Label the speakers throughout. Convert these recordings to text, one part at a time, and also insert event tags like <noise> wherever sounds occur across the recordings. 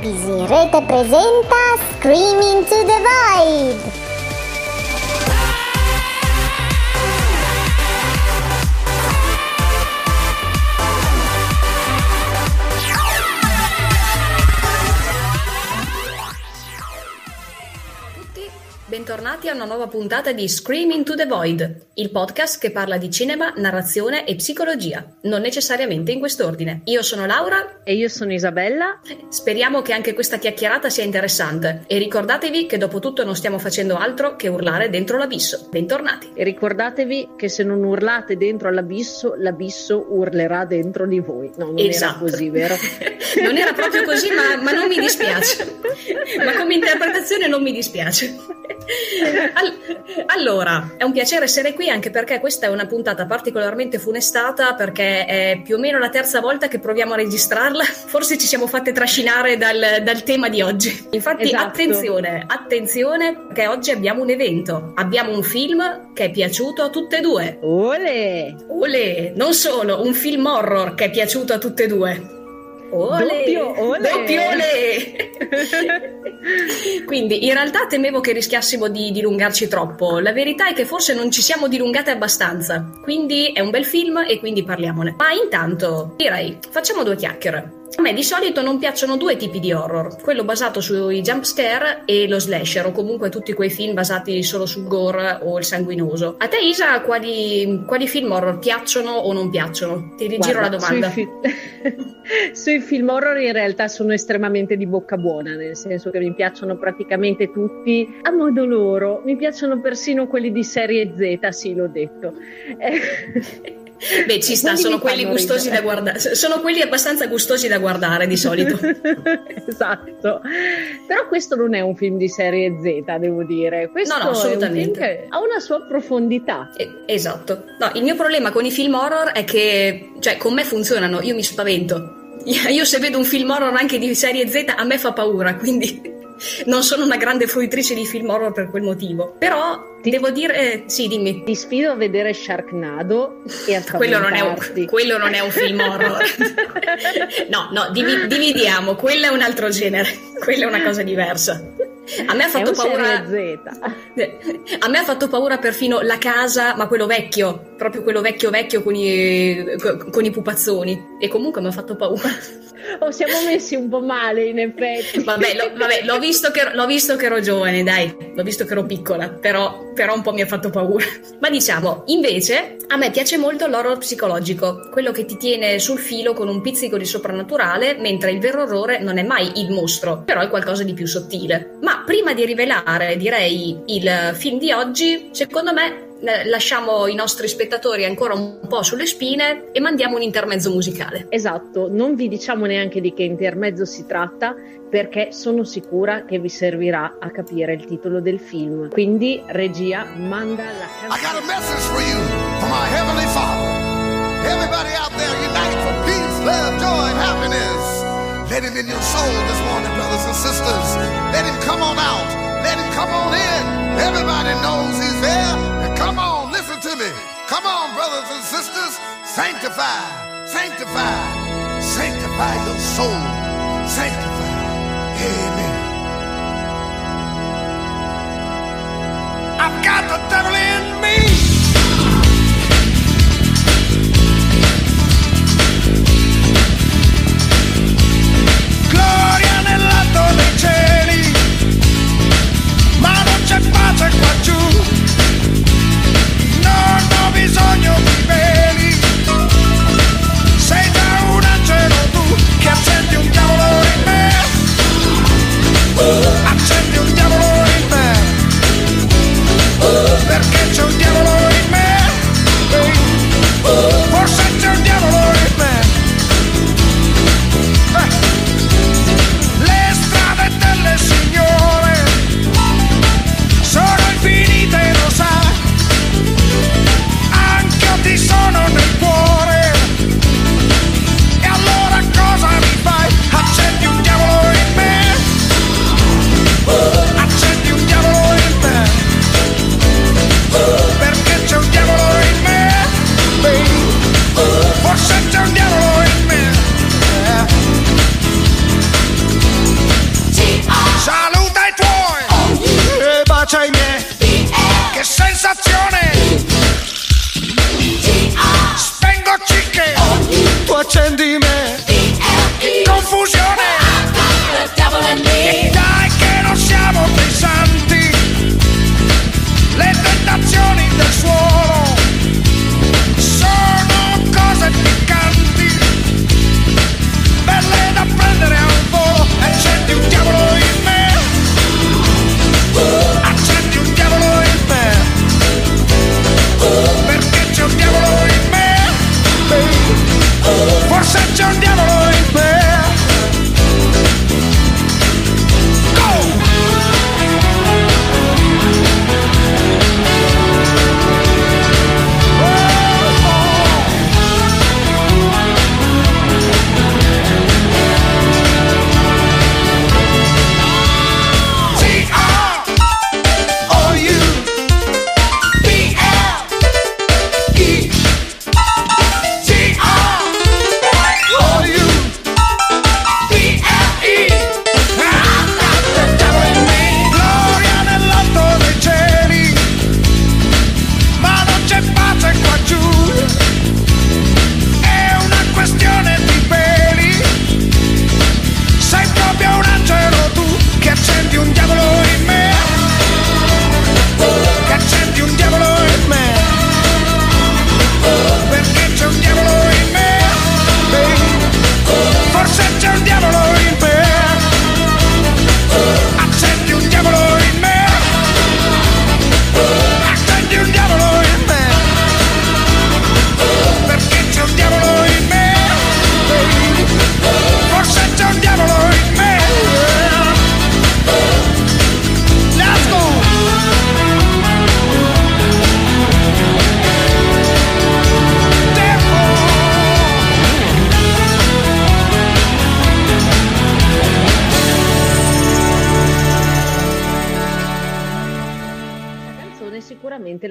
Speaker 1: Visirete presenta Screaming to the Void!
Speaker 2: Bentornati a una nuova puntata di Screaming to the Void, il podcast che parla di cinema, narrazione e psicologia, non necessariamente in quest'ordine. Io sono Laura
Speaker 3: e io sono Isabella.
Speaker 2: Speriamo che anche questa chiacchierata sia interessante e ricordatevi che dopo tutto non stiamo facendo altro che urlare dentro l'abisso. Bentornati.
Speaker 3: E ricordatevi che se non urlate dentro l'abisso, l'abisso urlerà dentro di voi. No, non esatto. era così, vero? <laughs>
Speaker 2: non era proprio così, ma, ma non mi dispiace. ma come interpretazione non mi dispiace. <laughs> allora, è un piacere essere qui anche perché questa è una puntata particolarmente funestata perché è più o meno la terza volta che proviamo a registrarla. Forse ci siamo fatte trascinare dal, dal tema di oggi. Infatti, esatto. attenzione, attenzione, perché oggi abbiamo un evento. Abbiamo un film che è piaciuto a tutte e due.
Speaker 3: Ole!
Speaker 2: Ole! Non solo, un film horror che è piaciuto a tutte e due.
Speaker 3: Ole! Doppio ole!
Speaker 2: Doppio ole! Quindi in realtà temevo che rischiassimo di dilungarci troppo. La verità è che forse non ci siamo dilungate abbastanza. Quindi è un bel film e quindi parliamone. Ma intanto direi facciamo due chiacchiere. A me di solito non piacciono due tipi di horror, quello basato sui jump scare e lo slasher, o comunque tutti quei film basati solo sul gore o il sanguinoso. A te Isa, quali, quali film horror piacciono o non piacciono? Ti rigiro Guarda, la domanda.
Speaker 3: Sui, fi- <laughs> sui film horror in realtà sono estremamente di bocca buona, nel senso che mi piacciono praticamente tutti a modo loro, mi piacciono persino quelli di serie Z, sì l'ho detto.
Speaker 2: Eh. <laughs> Beh, ci sta, sono quelli gustosi da guardare, sono quelli abbastanza gustosi da guardare di solito. <laughs>
Speaker 3: esatto. Però questo non è un film di serie Z, devo dire. Questo
Speaker 2: no, no, assolutamente.
Speaker 3: ha una sua profondità.
Speaker 2: Eh, esatto. No, il mio problema con i film horror è che, cioè, con me funzionano, io mi spavento. <laughs> Io se vedo un film horror anche di serie Z, a me fa paura, quindi <laughs> non sono una grande fruitrice di film horror per quel motivo. Però ti, devo dire, sì, dimmi.
Speaker 3: Ti sfido a vedere Sharknado e a <laughs>
Speaker 2: quello non, è un, <laughs> quello non è un film horror. <laughs> no, no, div- dividiamo, quello è un altro genere, quella è una cosa diversa. A me ha fatto paura. A me ha fatto paura perfino la casa, ma quello vecchio, proprio quello vecchio vecchio con i, con i pupazzoni. E comunque mi ha fatto paura. <laughs>
Speaker 3: Oh, siamo messi un po' male, in effetti.
Speaker 2: Vabbè, lo, vabbè l'ho, visto che, l'ho, visto che, ero giovane, dai, l'ho visto che ero piccola, però, però un po' mi ha fatto paura. <laughs> Ma diciamo, invece, a me piace molto l'horror psicologico, quello che ti tiene sul filo con un pizzico di soprannaturale, mentre il vero orrore non è mai il mostro, però è qualcosa di più sottile. Ma prima di rivelare, direi, il film di oggi, secondo me lasciamo i nostri spettatori ancora un po' sulle spine e mandiamo un intermezzo musicale.
Speaker 3: Esatto, non vi diciamo neanche di che intermezzo si tratta perché sono sicura che vi servirà a capire il titolo del film. Quindi regia manda la canzone. I got a message for you from our heavenly Father. Everybody out there unite for peace, love, joy and happiness. Let him in your soul this morning, brothers and sisters. Let him come on out. Let him come on in. Everybody knows he's there. Come on, brothers and sisters. Sanctify, sanctify, sanctify your soul. Sanctify. Amen. I've got the devil in me.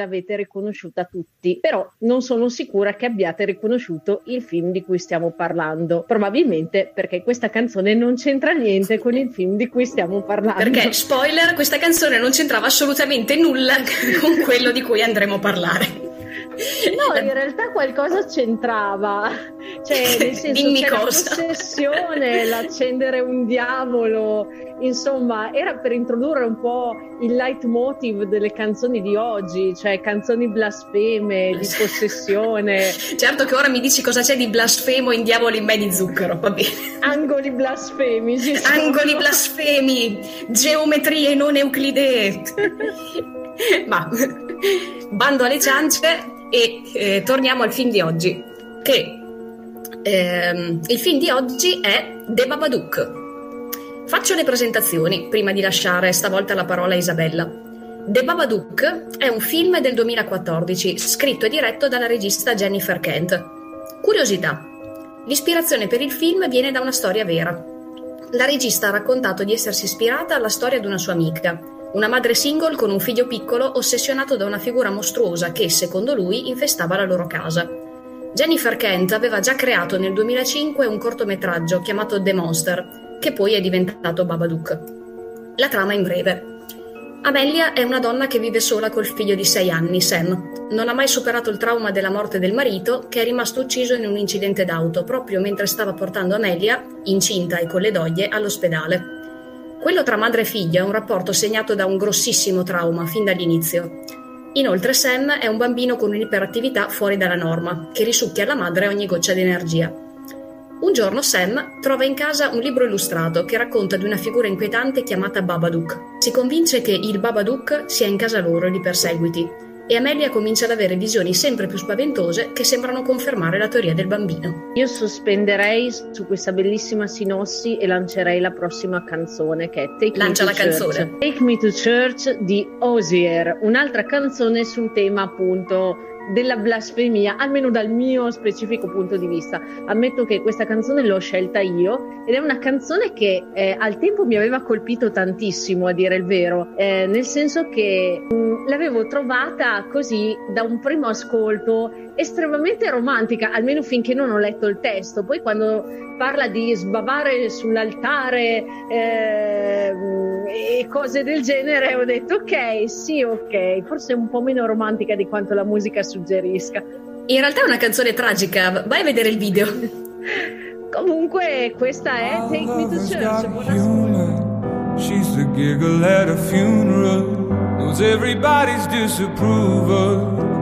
Speaker 3: L'avete riconosciuta tutti, però non sono sicura che abbiate riconosciuto il film di cui stiamo parlando. Probabilmente perché questa canzone non c'entra niente con il film di cui stiamo parlando.
Speaker 2: Perché, spoiler, questa canzone non c'entrava assolutamente nulla <laughs> con quello di cui andremo a parlare.
Speaker 3: No, in realtà qualcosa c'entrava. Cioè, <laughs> nel senso,
Speaker 2: Dimmi
Speaker 3: c'è
Speaker 2: cosa.
Speaker 3: la possessione, l'accendere un diavolo, insomma, era per introdurre un po' il leitmotiv delle canzoni di oggi, cioè canzoni blasfeme, di possessione, <laughs>
Speaker 2: Certo che ora mi dici cosa c'è di blasfemo in Diavolo in me di zucchero, va bene.
Speaker 3: angoli blasfemici. sono.
Speaker 2: Angoli blasfemi, geometrie non euclidee. <laughs> Ma bando alle ciance e eh, torniamo al film di oggi. Che ehm, il film di oggi è The Babadook. Faccio le presentazioni prima di lasciare stavolta la parola a Isabella. The Babadook è un film del 2014 scritto e diretto dalla regista Jennifer Kent. Curiosità. L'ispirazione per il film viene da una storia vera. La regista ha raccontato di essersi ispirata alla storia di una sua amica, una madre single con un figlio piccolo ossessionato da una figura mostruosa che, secondo lui, infestava la loro casa. Jennifer Kent aveva già creato nel 2005 un cortometraggio chiamato The Monster, che poi è diventato Babadook. La trama in breve. Amelia è una donna che vive sola col figlio di 6 anni, Sam. Non ha mai superato il trauma della morte del marito, che è rimasto ucciso in un incidente d'auto proprio mentre stava portando Amelia, incinta e con le doglie, all'ospedale. Quello tra madre e figlio è un rapporto segnato da un grossissimo trauma fin dall'inizio. Inoltre Sam è un bambino con un'iperattività fuori dalla norma, che risucchia alla madre ogni goccia di energia. Un giorno Sam trova in casa un libro illustrato che racconta di una figura inquietante chiamata Babadook. Si convince che il Babadook sia in casa loro e li perseguiti, e Amelia comincia ad avere visioni sempre più spaventose che sembrano confermare la teoria del bambino.
Speaker 3: Io sospenderei su questa bellissima sinossi e lancerei la prossima canzone che è Take
Speaker 2: Lancia
Speaker 3: Me
Speaker 2: la
Speaker 3: to Church.
Speaker 2: canzone.
Speaker 3: Take Me to Church di Osier, un'altra canzone sul tema appunto della blasfemia, almeno dal mio specifico punto di vista. Ammetto che questa canzone l'ho scelta io ed è una canzone che eh, al tempo mi aveva colpito tantissimo, a dire il vero, eh, nel senso che mh, l'avevo trovata così da un primo ascolto estremamente romantica, almeno finché non ho letto il testo. Poi quando parla di sbavare sull'altare ehm, e cose del genere, ho detto ok, sì, ok, forse è un po' meno romantica di quanto la musica suggerisca.
Speaker 2: In realtà è una canzone tragica, vai a vedere il video. <laughs>
Speaker 3: Comunque, questa è Take Me to Church.
Speaker 4: She's the giggle at a funeral. Knows everybody's disapproval.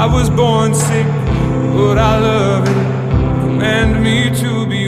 Speaker 4: I was born sick, but I love it. Command me to be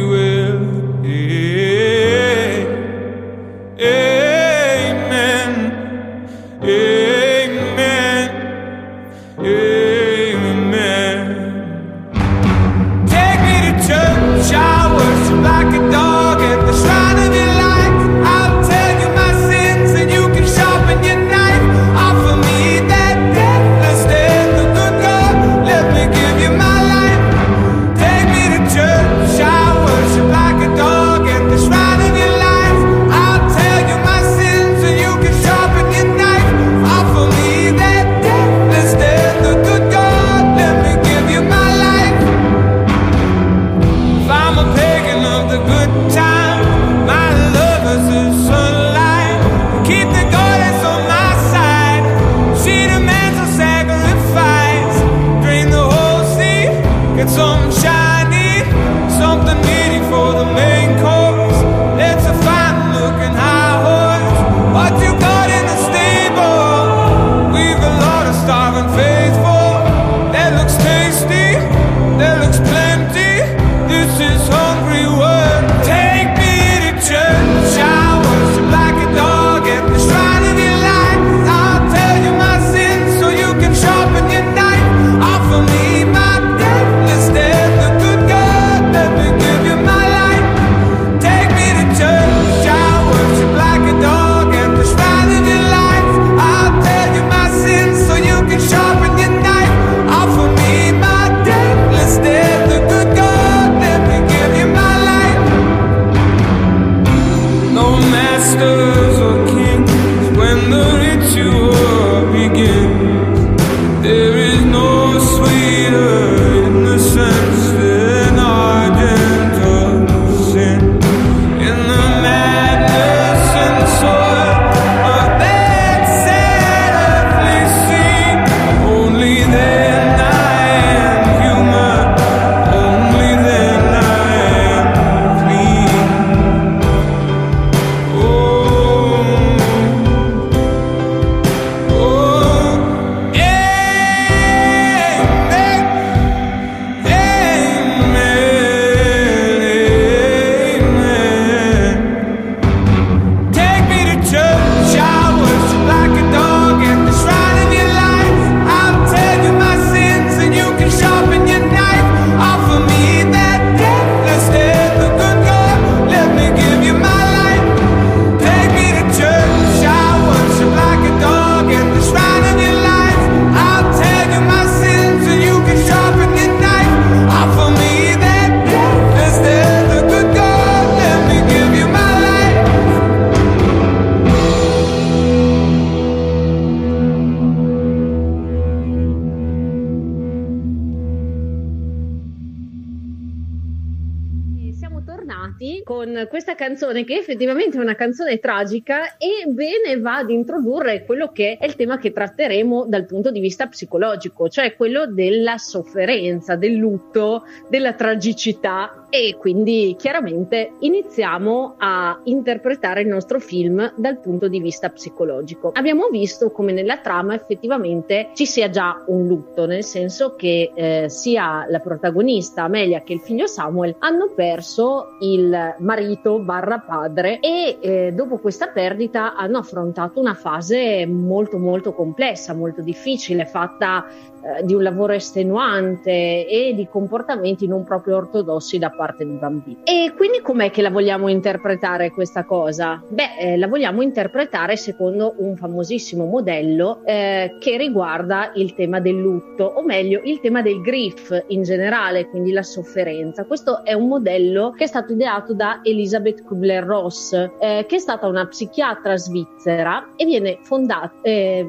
Speaker 3: canzone che effettivamente è una canzone tragica e bene va ad introdurre quello che è il tema che tratteremo dal punto di vista psicologico, cioè quello della sofferenza, del lutto, della tragicità e quindi chiaramente iniziamo a interpretare il nostro film dal punto di vista psicologico. Abbiamo visto come nella trama effettivamente ci sia già un lutto, nel senso che eh, sia la protagonista Amelia che il figlio Samuel hanno perso il marito barra padre e eh, dopo questa perdita hanno affrontato una fase molto molto complessa, molto difficile, fatta eh, di un lavoro estenuante e di comportamenti non proprio ortodossi da parte di bambini. E quindi com'è che la vogliamo interpretare questa cosa? Beh, eh, la vogliamo interpretare secondo un famosissimo modello eh, che riguarda il tema del lutto, o meglio il tema del grief in generale, quindi la sofferenza. Questo è un modello che è stato ideato da Elisabeth Kubler-Ross, eh, che è stata una psichiatra svizzera e viene fondata, eh,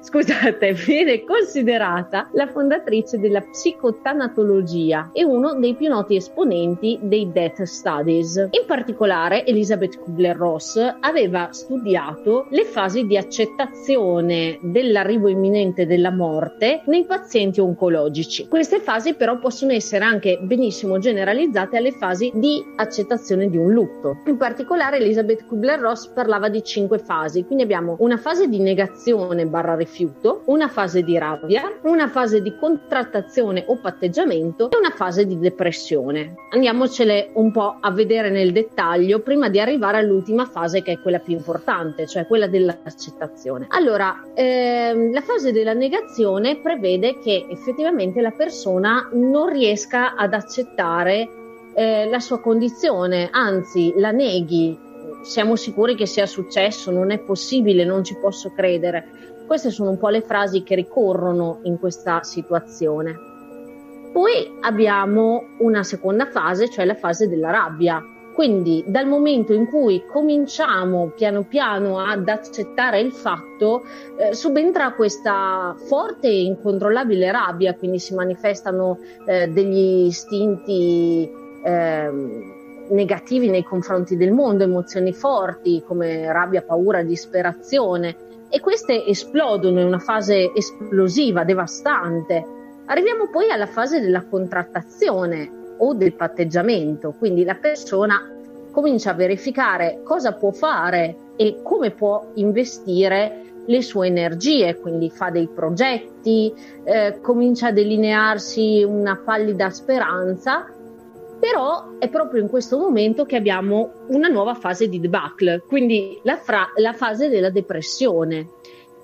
Speaker 3: scusate, <laughs> viene considerata considerata la fondatrice della psicotanatologia e uno dei più noti esponenti dei Death Studies. In particolare, Elizabeth Kubler-Ross aveva studiato le fasi di accettazione dell'arrivo imminente della morte nei pazienti oncologici. Queste fasi però possono essere anche benissimo generalizzate alle fasi di accettazione di un lutto. In particolare, Elizabeth Kubler-Ross parlava di cinque fasi, quindi abbiamo una fase di negazione barra rifiuto, una fase di rabbia, una fase di contrattazione o patteggiamento e una fase di depressione. Andiamocele un po' a vedere nel dettaglio prima di arrivare all'ultima fase che è quella più importante, cioè quella dell'accettazione. Allora, ehm, la fase della negazione prevede che effettivamente la persona non riesca ad accettare eh, la sua condizione, anzi la neghi, siamo sicuri che sia successo, non è possibile, non ci posso credere. Queste sono un po' le frasi che ricorrono in questa situazione. Poi abbiamo una seconda fase, cioè la fase della rabbia. Quindi dal momento in cui cominciamo piano piano ad accettare il fatto, eh, subentra questa forte e incontrollabile rabbia, quindi si manifestano eh, degli istinti eh, negativi nei confronti del mondo, emozioni forti come rabbia, paura, disperazione e queste esplodono in una fase esplosiva, devastante. Arriviamo poi alla fase della contrattazione o del patteggiamento, quindi la persona comincia a verificare cosa può fare e come può investire le sue energie, quindi fa dei progetti, eh, comincia a delinearsi una pallida speranza però è proprio in questo momento che abbiamo una nuova fase di debacle, quindi la, fra- la fase della depressione.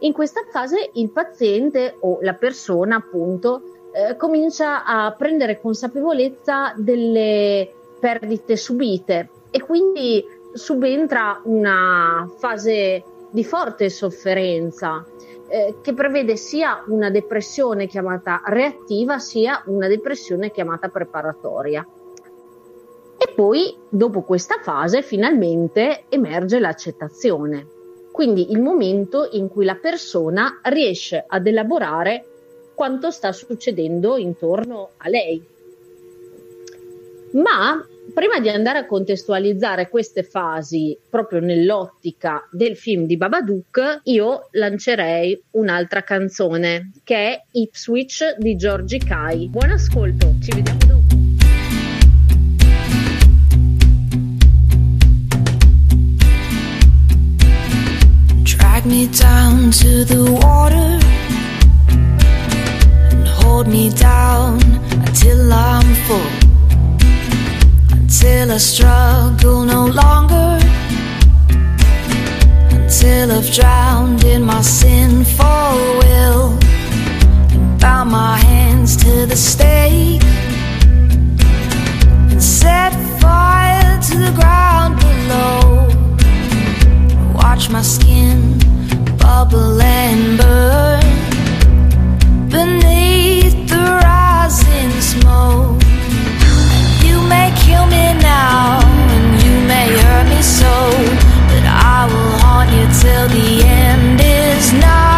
Speaker 3: In questa fase il paziente o la persona appunto eh, comincia a prendere consapevolezza delle perdite subite e quindi subentra una fase di forte sofferenza eh, che prevede sia una depressione chiamata reattiva sia una depressione chiamata preparatoria. E poi, dopo questa fase, finalmente emerge l'accettazione, quindi il momento in cui la persona riesce ad elaborare quanto sta succedendo intorno a lei. Ma prima di andare a contestualizzare queste fasi proprio nell'ottica del film di Babadook, io lancerei un'altra canzone che è Ipswich di Giorgi Kai. Buon ascolto, ci vediamo dopo.
Speaker 5: Me down to the water and hold me down until I'm full. Until I struggle no longer. Until I've drowned in my sinful will and bound my hands to the stake and set fire to the ground below. Watch my skin bubble and burn beneath the rising smoke. You may kill me now, and you may hurt me so, but I will haunt you till the end is nigh.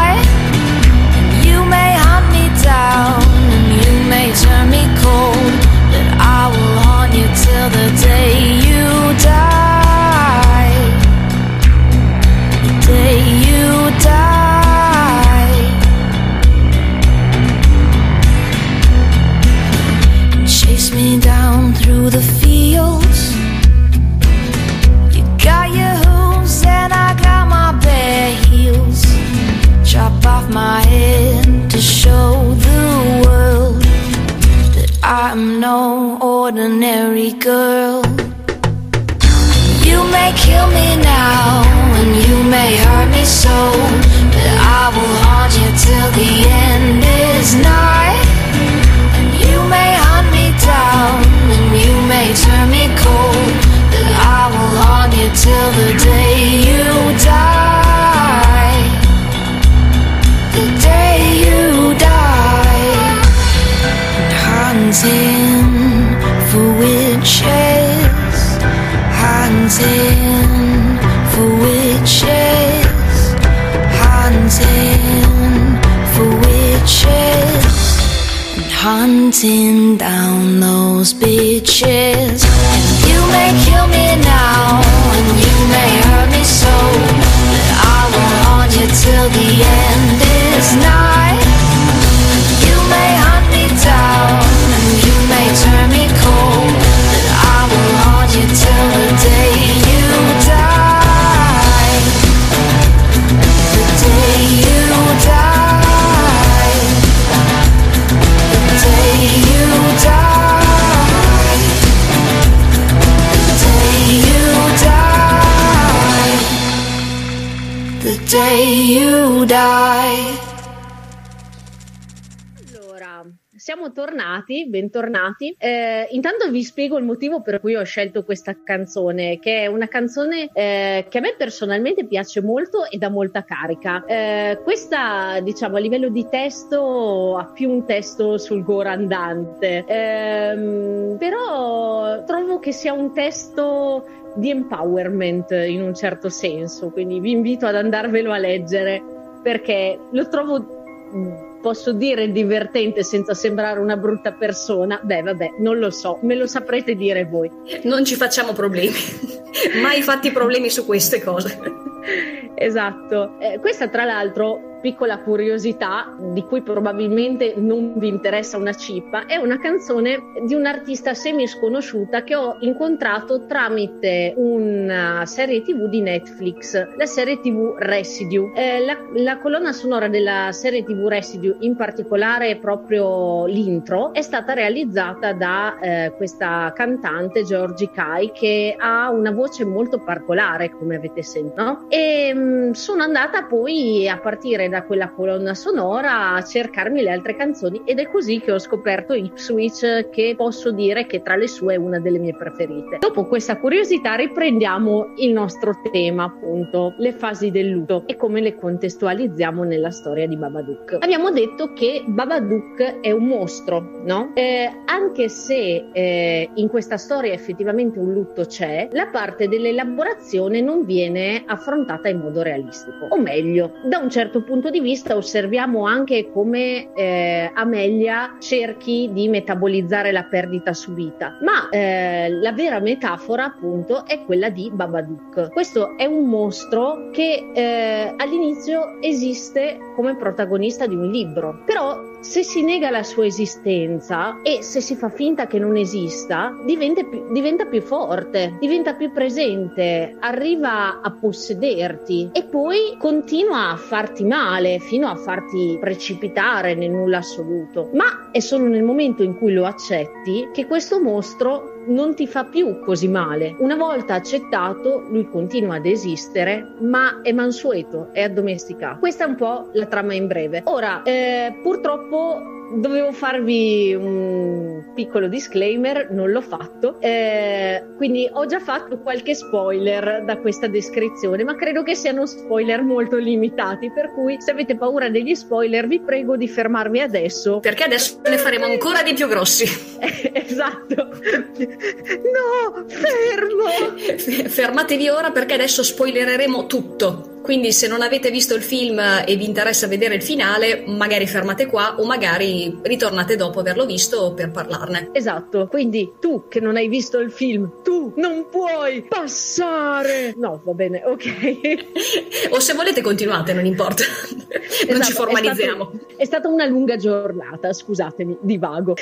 Speaker 3: Siamo tornati, bentornati. Eh, intanto vi spiego il motivo per cui ho scelto questa canzone, che è una canzone eh, che a me personalmente piace molto e dà molta carica. Eh, questa, diciamo, a livello di testo ha più un testo sul gore andante, Ehm, però trovo che sia un testo di empowerment in un certo senso, quindi vi invito ad andarvelo a leggere perché lo trovo mh, posso dire divertente senza sembrare una brutta persona? Beh, vabbè, non lo so, me lo saprete dire voi.
Speaker 2: Non ci facciamo problemi. <laughs> Mai fatti problemi su queste cose.
Speaker 3: Esatto. Eh, questa, tra l'altro, piccola curiosità di cui probabilmente non vi interessa una cippa, è una canzone di un'artista semi sconosciuta che ho incontrato tramite una serie tv di Netflix, la serie tv Residue. Eh, la, la colonna sonora della serie tv Residue, in particolare proprio l'intro, è stata realizzata da eh, questa cantante Georgie Kai che ha una voce molto particolare, come avete sentito. no? E mh, sono andata poi a partire da quella colonna sonora a cercarmi le altre canzoni ed è così che ho scoperto Ipswich che posso dire che tra le sue è una delle mie preferite. Dopo questa curiosità riprendiamo il nostro tema appunto, le fasi del lutto e come le contestualizziamo nella storia di Babadook. Abbiamo detto che Babadook è un mostro, no? Eh, anche se eh, in questa storia effettivamente un lutto c'è, la parte dell'elaborazione non viene affrontata in modo realistico. O meglio, da un certo punto di vista osserviamo anche come eh, Amelia cerchi di metabolizzare la perdita subita, ma eh, la vera metafora appunto è quella di Babadook. Questo è un mostro che eh, all'inizio esiste come protagonista di un libro, però se si nega la sua esistenza e se si fa finta che non esista, diventa più, diventa più forte, diventa più presente, arriva a possederti e poi continua a farti male fino a farti precipitare nel nulla assoluto. Ma è solo nel momento in cui lo accetti che questo mostro non ti fa più così male. Una volta accettato, lui continua ad esistere, ma è mansueto, è addomesticato. Questa è un po' la trama in breve. Ora, eh, purtroppo dovevo farvi un piccolo disclaimer, non l'ho fatto, eh, quindi ho già fatto qualche spoiler da questa descrizione, ma credo che siano spoiler molto limitati, per cui se avete paura degli spoiler vi prego di fermarvi adesso.
Speaker 2: Perché adesso ne faremo ancora di più grossi. <laughs>
Speaker 3: esatto. No, fermo!
Speaker 2: Fermatevi ora perché adesso spoilereremo tutto. Quindi se non avete visto il film e vi interessa vedere il finale, magari fermate qua o magari ritornate dopo averlo visto per parlarne.
Speaker 3: Esatto, quindi tu che non hai visto il film, tu non puoi passare. No, va bene, ok. <laughs>
Speaker 2: o se volete continuate, non importa. non
Speaker 3: Esatto,
Speaker 2: ci formalizziamo.
Speaker 3: È, stato- è stata una lunga giornata, scusatemi, divago.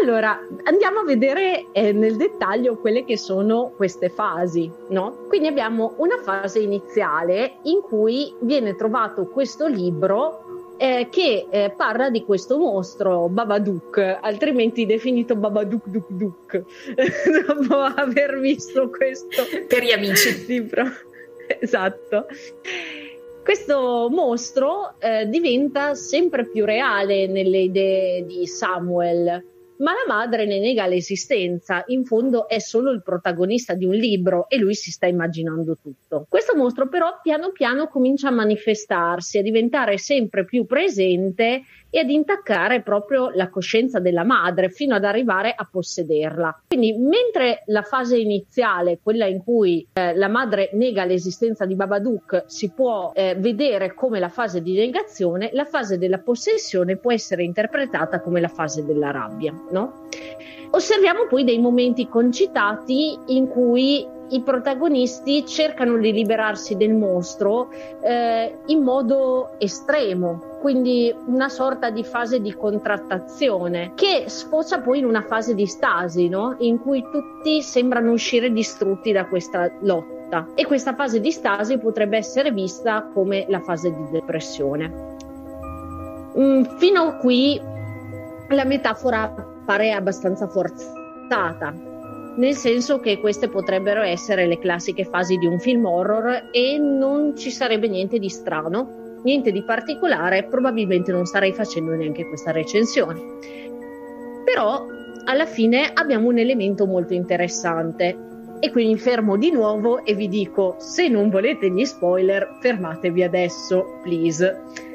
Speaker 3: Allora, andiamo a vedere eh, nel dettaglio quelle che sono queste fasi, no? Quindi abbiamo una fase iniziale in cui viene trovato questo libro eh, che eh, parla di questo mostro Babadook, altrimenti definito Babadook Duk Duk, <laughs> dopo aver visto questo
Speaker 2: per gli amici.
Speaker 3: libro. esatto. Questo mostro eh, diventa sempre più reale nelle idee di Samuel ma la madre ne nega l'esistenza. In fondo è solo il protagonista di un libro e lui si sta immaginando tutto. Questo mostro però piano piano comincia a manifestarsi, a diventare sempre più presente e ad intaccare proprio la coscienza della madre fino ad arrivare a possederla. Quindi mentre la fase iniziale, quella in cui eh, la madre nega l'esistenza di Babadook, si può eh, vedere come la fase di negazione, la fase della possessione può essere interpretata come la fase della rabbia, no? Osserviamo poi dei momenti concitati in cui i protagonisti cercano di liberarsi del mostro eh, in modo estremo, quindi una sorta di fase di contrattazione che sfocia poi in una fase di stasi, no? in cui tutti sembrano uscire distrutti da questa lotta. E questa fase di stasi potrebbe essere vista come la fase di depressione. Mm, fino a qui la metafora pare abbastanza forzata, nel senso che queste potrebbero essere le classiche fasi di un film horror e non ci sarebbe niente di strano, niente di particolare, probabilmente non starei facendo neanche questa recensione. Però alla fine abbiamo un elemento molto interessante. E quindi mi fermo di nuovo e vi dico se non volete gli spoiler fermatevi adesso, please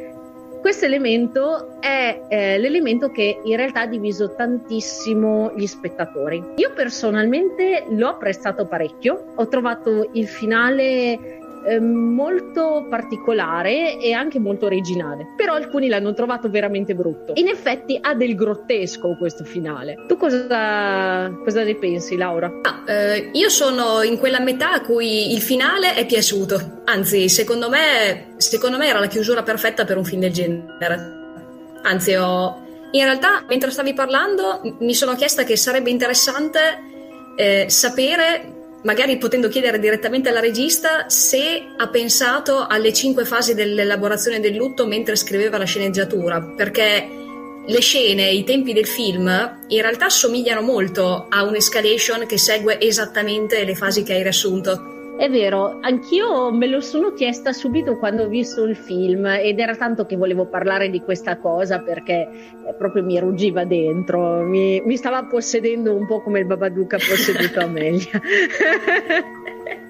Speaker 3: questo elemento è eh, l'elemento che in realtà ha diviso tantissimo gli spettatori. Io personalmente l'ho apprezzato parecchio, ho trovato il finale eh, molto particolare e anche molto originale, però alcuni l'hanno trovato veramente brutto. In effetti ha del grottesco questo finale. Tu cosa, cosa ne pensi, Laura?
Speaker 2: Ah, eh, io sono in quella metà a cui il finale è piaciuto, anzi, secondo me, secondo me era la chiusura perfetta per un film del genere. Anzi, ho... in realtà, mentre stavi parlando, mi sono chiesta che sarebbe interessante eh, sapere magari potendo chiedere direttamente alla regista se ha pensato alle cinque fasi dell'elaborazione del lutto mentre scriveva la sceneggiatura, perché le scene, i tempi del film in realtà somigliano molto a un'escalation che segue esattamente le fasi che hai riassunto.
Speaker 3: È vero, anch'io me lo sono chiesta subito quando ho visto il film ed era tanto che volevo parlare di questa cosa perché eh, proprio mi ruggiva dentro, mi, mi stava possedendo un po' come il Babadook ha posseduto <laughs> Amelia. <laughs>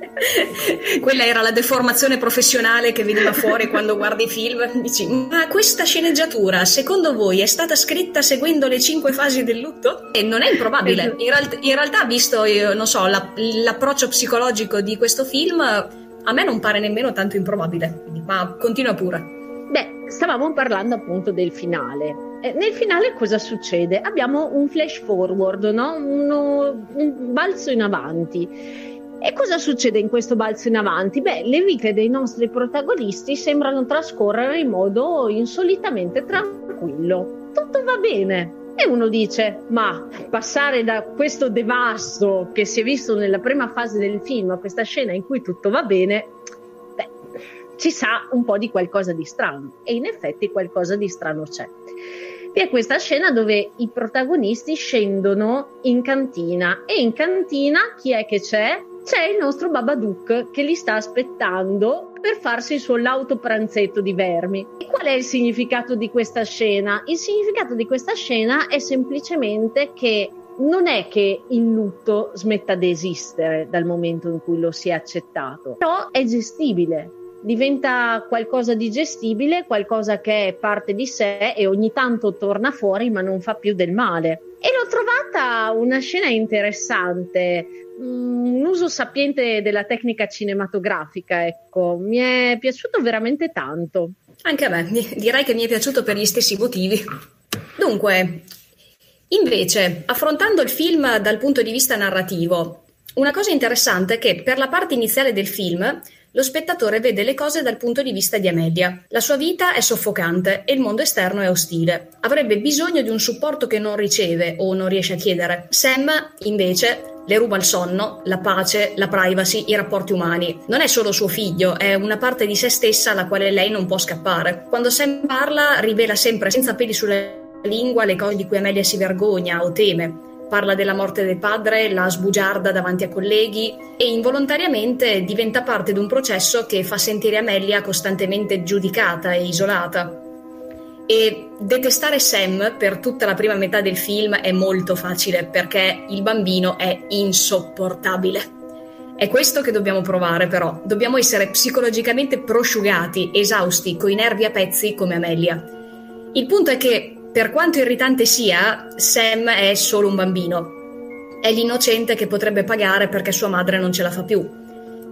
Speaker 2: Quella era la deformazione professionale che veniva fuori quando guardi i film. Dici, ma questa sceneggiatura, secondo voi, è stata scritta seguendo le cinque fasi del lutto? E non è improbabile. In, real- in realtà, visto, io, non so, la- l'approccio psicologico di questo film, a me non pare nemmeno tanto improbabile. Ma continua pure.
Speaker 3: Beh, stavamo parlando appunto del finale. Eh, nel finale cosa succede? Abbiamo un flash forward, no? Uno, un balzo in avanti e cosa succede in questo balzo in avanti? Beh, le vite dei nostri protagonisti sembrano trascorrere in modo insolitamente tranquillo. Tutto va bene. E uno dice, ma passare da questo devasto che si è visto nella prima fase del film a questa scena in cui tutto va bene, beh, ci sa un po' di qualcosa di strano. E in effetti qualcosa di strano c'è. Vi è questa scena dove i protagonisti scendono in cantina e in cantina chi è che c'è? C'è il nostro Babadook che li sta aspettando per farsi il suo lauto pranzetto di vermi. E qual è il significato di questa scena? Il significato di questa scena è semplicemente che non è che il lutto smetta di esistere dal momento in cui lo si è accettato, però è gestibile. Diventa qualcosa di gestibile, qualcosa che è parte di sé e ogni tanto torna fuori ma non fa più del male. E l'ho trovata una scena interessante, mm, un uso sapiente della tecnica cinematografica, ecco, mi è piaciuto veramente tanto.
Speaker 2: Anche a me, direi che mi è piaciuto per gli stessi motivi. Dunque, invece, affrontando il film dal punto di vista narrativo, una cosa interessante è che per la parte iniziale del film lo spettatore vede le cose dal punto di vista di Amelia. La sua vita è soffocante e il mondo esterno è ostile. Avrebbe bisogno di un supporto che non riceve o non riesce a chiedere. Sam, invece, le ruba il sonno, la pace, la privacy, i rapporti umani. Non è solo suo figlio, è una parte di se stessa alla quale lei non può scappare. Quando Sam parla, rivela sempre senza peli sulla lingua le cose di cui Amelia si vergogna o teme. Parla della morte del padre, la sbugiarda davanti a colleghi e involontariamente diventa parte di un processo che fa sentire Amelia costantemente giudicata e isolata. E detestare Sam per tutta la prima metà del film è molto facile perché il bambino è insopportabile. È questo che dobbiamo provare però, dobbiamo essere psicologicamente prosciugati, esausti, coi nervi a pezzi come Amelia. Il punto è che, per quanto irritante sia, Sam è solo un bambino. È l'innocente che potrebbe pagare perché sua madre non ce la fa più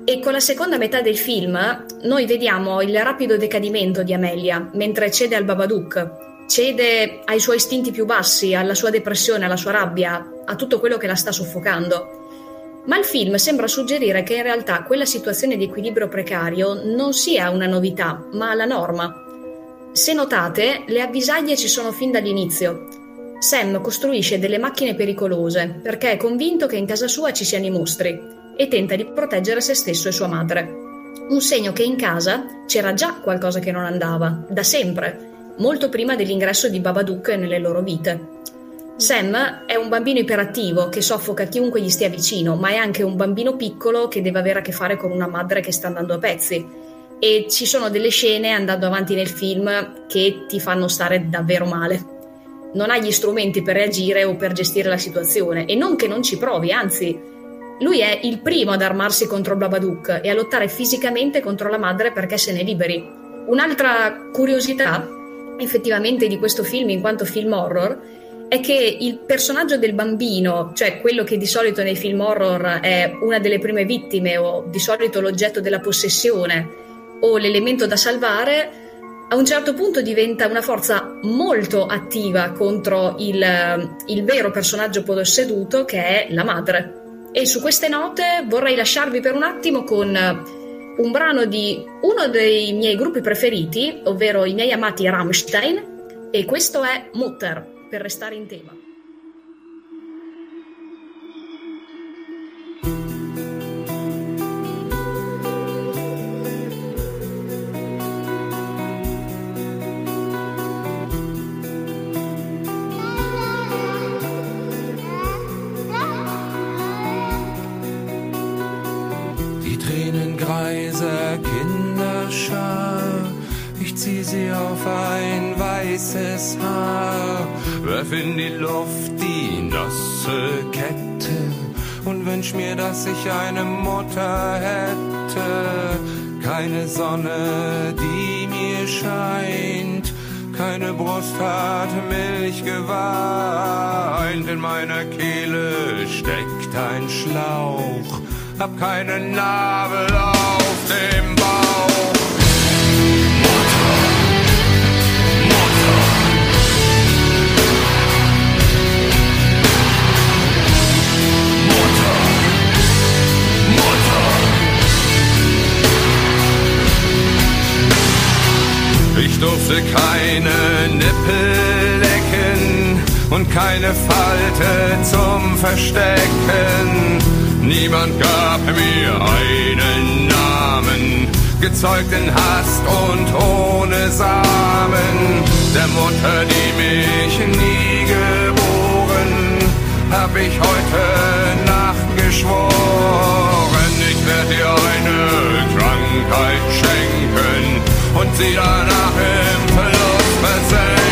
Speaker 2: e con la seconda metà del film noi vediamo il rapido decadimento di Amelia mentre cede al Babadook, cede ai suoi istinti più bassi, alla sua depressione, alla sua rabbia, a tutto quello che la sta soffocando. Ma il film sembra suggerire che in realtà quella situazione di equilibrio precario non sia una novità, ma la norma. Se notate, le avvisaglie ci sono fin dall'inizio. Sam costruisce delle macchine pericolose perché è convinto che in casa sua ci siano i mostri e tenta di proteggere se stesso e sua madre. Un segno che in casa c'era già qualcosa che non andava, da sempre, molto prima dell'ingresso di Babadook nelle loro vite. Sam è un bambino iperattivo che soffoca chiunque gli stia vicino, ma è anche un bambino piccolo che deve avere a che fare con una madre che sta andando a pezzi. E ci sono delle scene andando avanti nel film che ti fanno stare davvero male. Non hai gli strumenti per reagire o per gestire la situazione, e non che non ci provi, anzi, lui è il primo ad armarsi contro Babadook e a lottare fisicamente contro la madre perché se ne liberi. Un'altra curiosità, effettivamente, di questo film, in quanto film horror, è che il personaggio del bambino, cioè quello che di solito nei film horror è una delle prime vittime o di solito l'oggetto della possessione o l'elemento da salvare, a un certo punto diventa una forza molto attiva contro il, il vero personaggio posseduto che è la madre. E su queste note vorrei lasciarvi per un attimo con eh, un brano di uno dei miei gruppi preferiti, ovvero i miei amati Rammstein, e questo è Mutter, per restare in tema.
Speaker 4: Wünsch mir, dass ich eine Mutter hätte. Keine Sonne, die mir scheint, keine Brust hat Milch geweint. In meiner Kehle steckt ein Schlauch, hab keinen Nabel auf dem durfte keine Nippel lecken und keine Falte zum Verstecken. Niemand gab mir einen Namen, gezeugt in Hast und ohne Samen. Der Mutter, die mich nie geboren, hab ich heute Nacht geschworen, ich werde dir eine Krankheit schenken sie danach im Verlust versenken.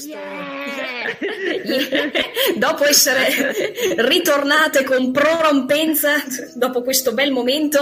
Speaker 2: Questo... Yeah. <laughs> dopo essere ritornate con prorompenza dopo questo bel momento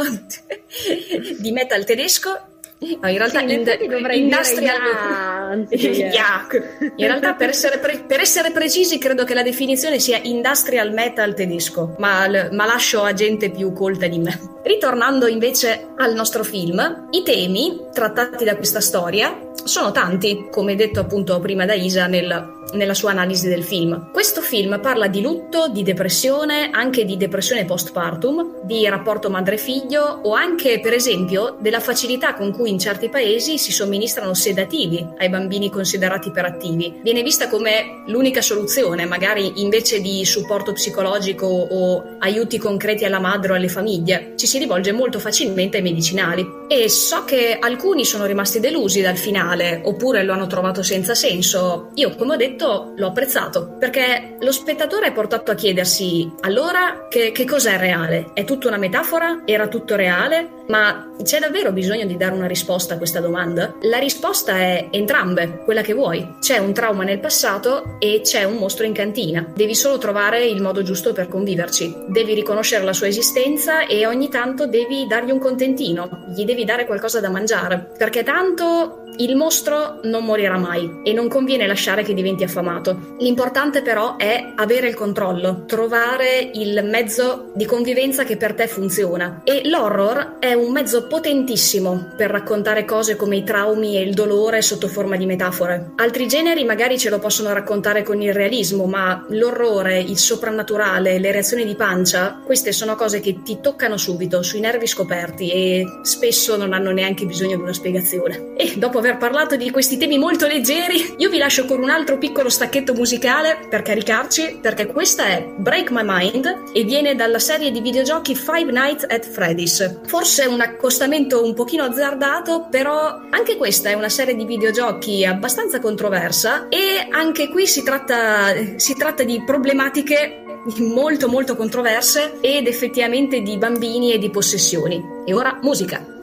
Speaker 2: di metal tedesco, No, in realtà
Speaker 3: sì,
Speaker 2: in
Speaker 3: industrial
Speaker 2: yeah, yeah. In realtà per essere, pre- per essere, precisi credo che la definizione sia industrial metal tedesco, ma, ma lascio a gente più colta di me. Ritornando invece al nostro film, i temi trattati da questa storia sono tanti, come detto appunto prima da Isa nel nella sua analisi del film. Questo film parla di lutto, di depressione, anche di depressione postpartum, di rapporto madre-figlio o anche, per esempio, della facilità con cui in certi paesi si somministrano sedativi ai bambini considerati iperattivi. Viene vista come l'unica soluzione, magari invece di supporto psicologico o aiuti concreti alla madre o alle famiglie. Ci si rivolge molto facilmente ai medicinali. E so che alcuni sono rimasti delusi dal finale, oppure lo hanno trovato senza senso. Io, come ho detto, detto l'ho apprezzato perché lo spettatore è portato a chiedersi allora che, che cos'è reale? È tutto una metafora? Era tutto reale? Ma c'è davvero bisogno di dare una risposta a questa domanda? La risposta è entrambe, quella che vuoi. C'è un trauma nel passato e c'è un mostro in cantina. Devi solo trovare il modo giusto per conviverci. Devi riconoscere la sua esistenza e ogni tanto devi dargli un contentino, gli devi dare qualcosa da mangiare, perché tanto il mostro non morirà mai e non conviene lasciare che diventi affamato. L'importante però è avere il controllo, trovare il mezzo di convivenza che per te funziona. E l'horror è un mezzo potentissimo per raccontare cose come i traumi e il dolore sotto forma di metafore. Altri generi magari ce lo possono raccontare con il realismo, ma l'orrore, il soprannaturale, le reazioni di pancia, queste sono cose che ti toccano subito, sui nervi scoperti e spesso non hanno neanche bisogno di una spiegazione. E dopo aver parlato di questi temi molto leggeri, io vi lascio con un altro piccolo stacchetto musicale per caricarci, perché questa è Break My Mind e viene dalla serie di videogiochi Five Nights at Freddy's. Forse un accostamento un pochino azzardato, però anche questa è una serie di videogiochi abbastanza controversa e anche qui si tratta, si tratta di problematiche molto molto controverse ed effettivamente di bambini e di possessioni. E ora musica.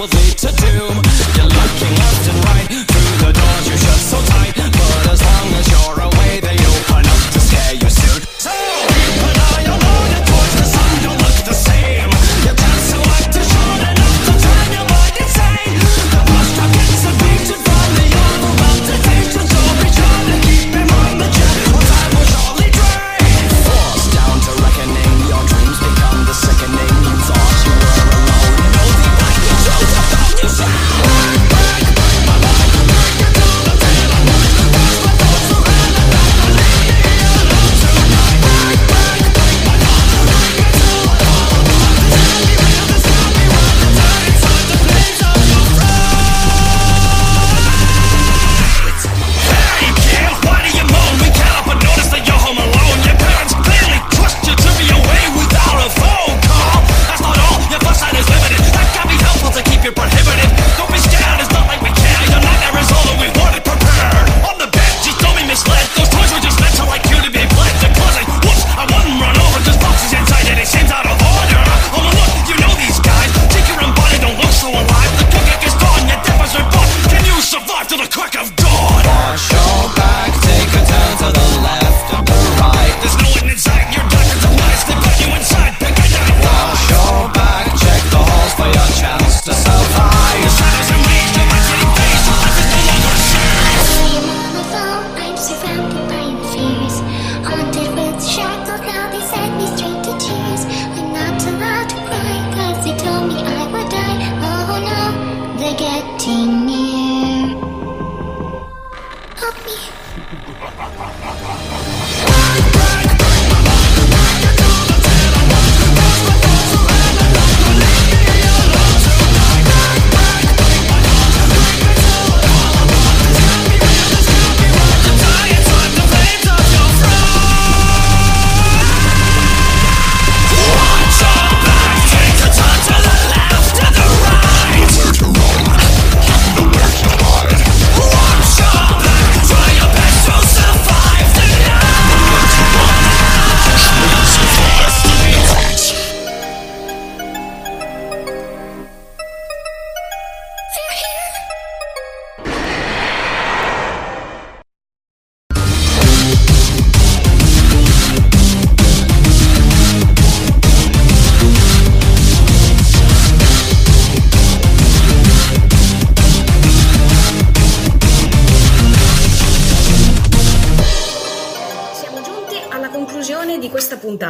Speaker 2: Malik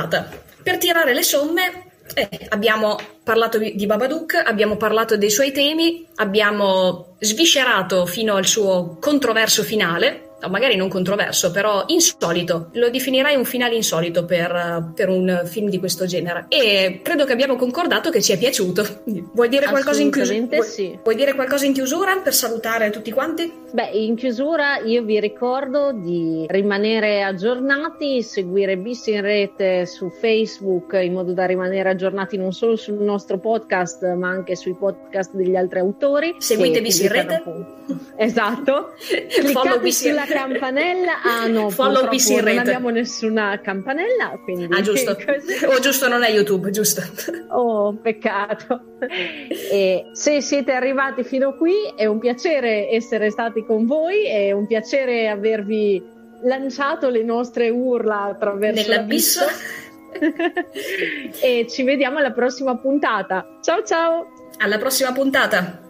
Speaker 2: puntata. Per tirare le somme, eh, abbiamo parlato di Babadook, abbiamo parlato dei suoi temi, abbiamo sviscerato fino al suo controverso finale, no, magari non controverso, però insolito. Lo definirei un finale insolito per, per, un film di questo genere. E credo che abbiamo concordato che ci è piaciuto. Vuoi dire qualcosa in chiusura?
Speaker 3: Sì.
Speaker 2: Vuoi dire qualcosa in chiusura per salutare tutti quanti?
Speaker 3: Beh, in chiusura io vi ricordo di rimanere aggiornati, seguire Bis in rete su Facebook in modo da rimanere aggiornati non solo sul nostro podcast, ma anche sui podcast degli altri autori.
Speaker 2: Seguite Bis in rete.
Speaker 3: Esatto. Cliccate sulla campanella. Ah no,
Speaker 2: Follow
Speaker 3: PC non abbiamo nessuna campanella, quindi
Speaker 2: Ah, giusto. <laughs> O giusto non è YouTube, giusto. <laughs>
Speaker 3: Oh, peccato. E se siete arrivati fino qui, è un piacere essere stati con voi, è un piacere avervi lanciato le nostre urla attraverso
Speaker 2: Nell'abisso. <laughs>
Speaker 3: e ci vediamo alla prossima puntata. Ciao ciao!
Speaker 2: Alla prossima puntata.